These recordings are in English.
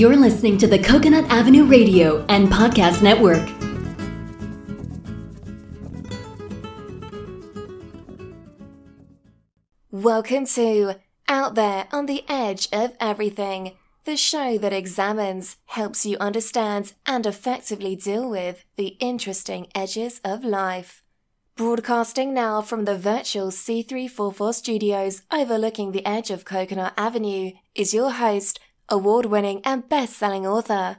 You're listening to the Coconut Avenue Radio and Podcast Network. Welcome to Out There on the Edge of Everything, the show that examines, helps you understand, and effectively deal with the interesting edges of life. Broadcasting now from the virtual C344 studios overlooking the edge of Coconut Avenue is your host, award winning and best selling author,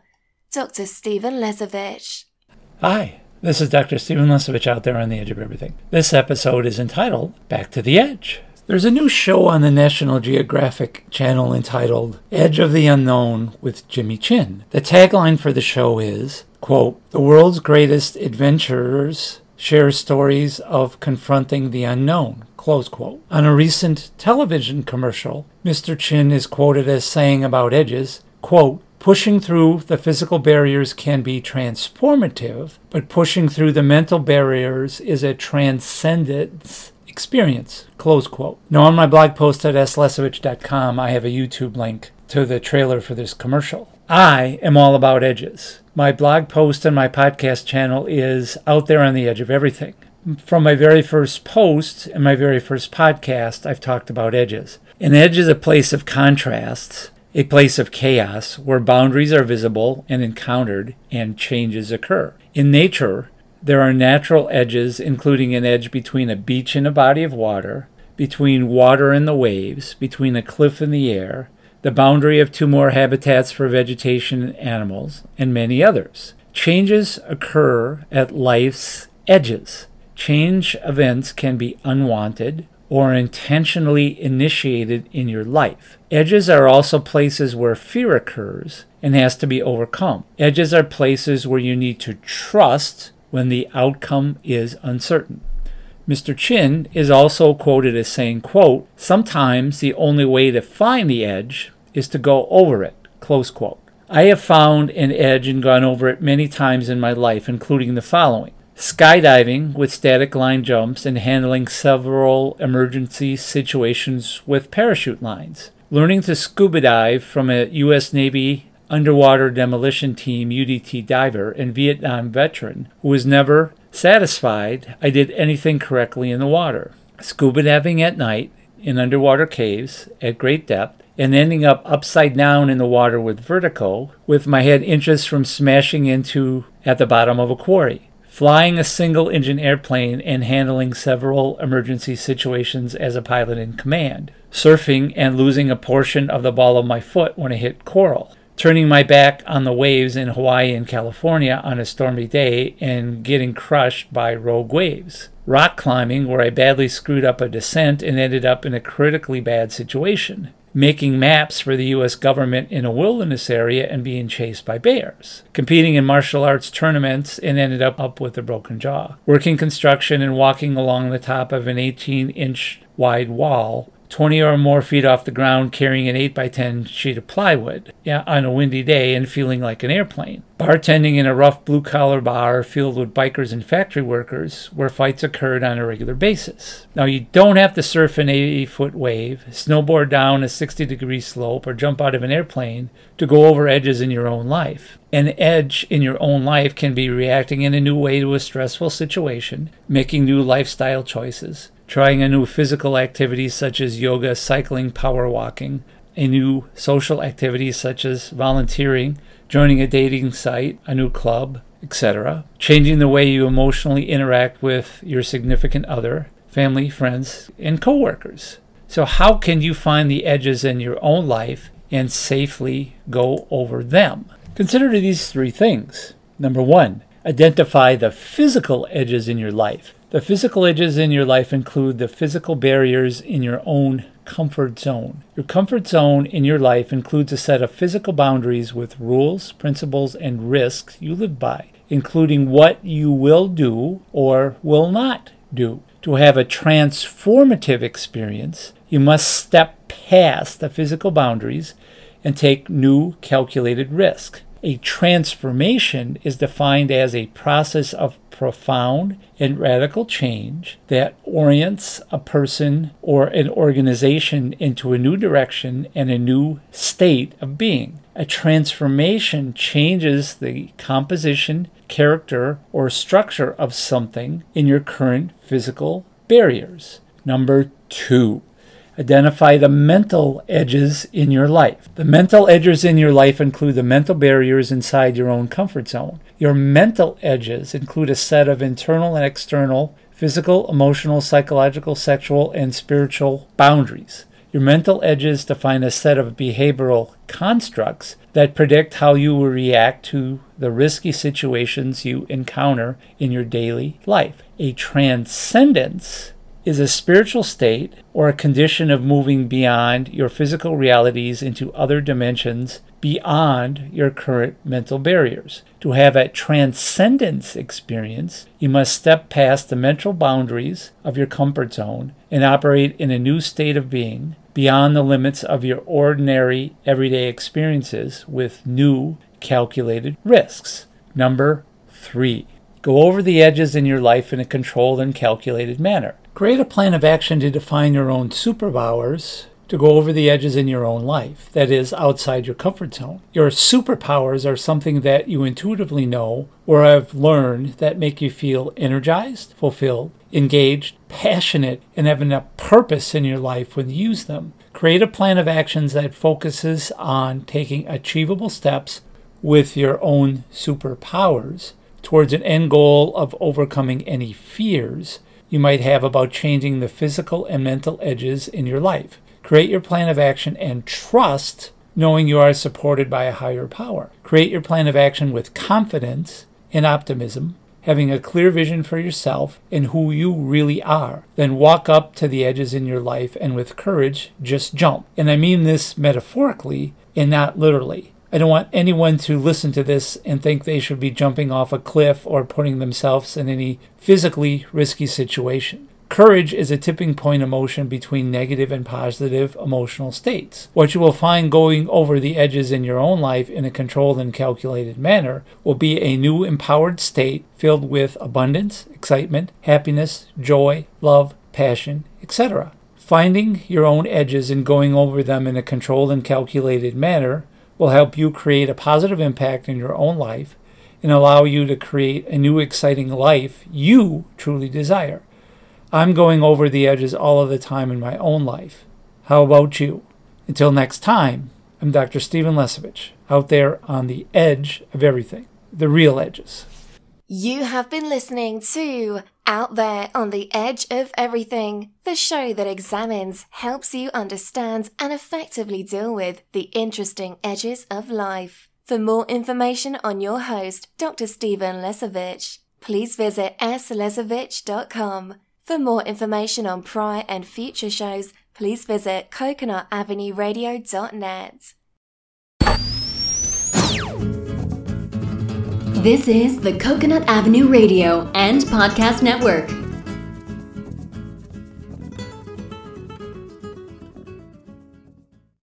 Dr. Stephen Lesovich. Hi, this is Dr. Stephen Lesovich out there on the edge of everything. This episode is entitled Back to the Edge. There's a new show on the National Geographic channel entitled Edge of the Unknown with Jimmy Chin. The tagline for the show is, quote, The world's greatest adventurers share stories of confronting the unknown, close quote. On a recent television commercial, Mr. Chin is quoted as saying about edges, quote, Pushing through the physical barriers can be transformative, but pushing through the mental barriers is a transcendence experience. Close quote. Now, on my blog post at slesovich.com, I have a YouTube link to the trailer for this commercial. I am all about edges. My blog post and my podcast channel is out there on the edge of everything. From my very first post and my very first podcast, I've talked about edges. An edge is a place of contrasts a place of chaos where boundaries are visible and encountered and changes occur. In nature, there are natural edges, including an edge between a beach and a body of water, between water and the waves, between a cliff and the air, the boundary of two more habitats for vegetation and animals, and many others. Changes occur at life's edges. Change events can be unwanted, or intentionally initiated in your life. Edges are also places where fear occurs and has to be overcome. Edges are places where you need to trust when the outcome is uncertain. Mr. Chin is also quoted as saying, quote, sometimes the only way to find the edge is to go over it, close quote. I have found an edge and gone over it many times in my life, including the following skydiving with static line jumps, and handling several emergency situations with parachute lines. Learning to scuba dive from a U.S. Navy underwater demolition team UDT diver and Vietnam veteran who was never satisfied I did anything correctly in the water. Scuba diving at night in underwater caves at great depth and ending up upside down in the water with vertigo with my head inches from smashing into at the bottom of a quarry flying a single engine airplane and handling several emergency situations as a pilot in command, surfing and losing a portion of the ball of my foot when I hit coral, turning my back on the waves in Hawaii and California on a stormy day and getting crushed by rogue waves. Rock climbing, where I badly screwed up a descent and ended up in a critically bad situation making maps for the U.S. government in a wilderness area and being chased by bears, competing in martial arts tournaments and ended up, up with a broken jaw, working construction and walking along the top of an 18 inch wide wall 20 or more feet off the ground carrying an 8 by 10 sheet of plywood on a windy day and feeling like an airplane. Bartending in a rough blue collar bar filled with bikers and factory workers where fights occurred on a regular basis. Now, you don't have to surf an 80 foot wave, snowboard down a 60 degree slope, or jump out of an airplane to go over edges in your own life. An edge in your own life can be reacting in a new way to a stressful situation, making new lifestyle choices trying a new physical activity such as yoga, cycling, power walking, a new social activity such as volunteering, joining a dating site, a new club, etc., changing the way you emotionally interact with your significant other, family, friends, and coworkers. So, how can you find the edges in your own life and safely go over them? Consider these three things. Number one, identify the physical edges in your life. The physical edges in your life include the physical barriers in your own comfort zone. Your comfort zone in your life includes a set of physical boundaries with rules, principles, and risks you live by, including what you will do or will not do. To have a transformative experience, you must step past the physical boundaries and take new calculated risk. A transformation is defined as a process of profound and radical change that orients a person or an organization into a new direction and a new state of being. A transformation changes the composition, character, or structure of something in your current physical barriers. Number two, Identify the mental edges in your life. The mental edges in your life include the mental barriers inside your own comfort zone. Your mental edges include a set of internal and external physical, emotional, psychological, sexual, and spiritual boundaries. Your mental edges define a set of behavioral constructs that predict how you will react to the risky situations you encounter in your daily life. A transcendence is a spiritual state or a condition of moving beyond your physical realities into other dimensions beyond your current mental barriers. To have a transcendence experience, you must step past the mental boundaries of your comfort zone and operate in a new state of being beyond the limits of your ordinary everyday experiences with new calculated risks. Number three, go over the edges in your life in a controlled and calculated manner. Create a plan of action to define your own superpowers to go over the edges in your own life, that is, outside your comfort zone. Your superpowers are something that you intuitively know or have learned that make you feel energized, fulfilled, engaged, passionate, and having a purpose in your life when you use them. Create a plan of actions that focuses on taking achievable steps with your own superpowers towards an end goal of overcoming any fears you might have about changing the physical and mental edges in your life. Create your plan of action and trust knowing you are supported by a higher power. Create your plan of action with confidence and optimism, having a clear vision for yourself and who you really are. Then walk up to the edges in your life and with courage, just jump. And I mean this metaphorically and not literally. I don't want anyone to listen to this and think they should be jumping off a cliff or putting themselves in any physically risky situation. Courage is a tipping point emotion between negative and positive emotional states. What you will find going over the edges in your own life in a controlled and calculated manner will be a new empowered state filled with abundance, excitement, happiness, joy, love, passion, etc. Finding your own edges and going over them in a controlled and calculated manner will help you create a positive impact in your own life and allow you to create a new exciting life you truly desire. I'm going over the edges all of the time in my own life. How about you? Until next time, I'm Dr. Stephen Lesovich, out there on the edge of everything, the real edges. You have been listening to Out There on the Edge of Everything, the show that examines, helps you understand, and effectively deal with the interesting edges of life. For more information on your host, Dr. Stephen Lesovich, please visit slesovich.com. For more information on prior and future shows, please visit coconutavenueradio.net. This is the Coconut Avenue Radio and Podcast Network.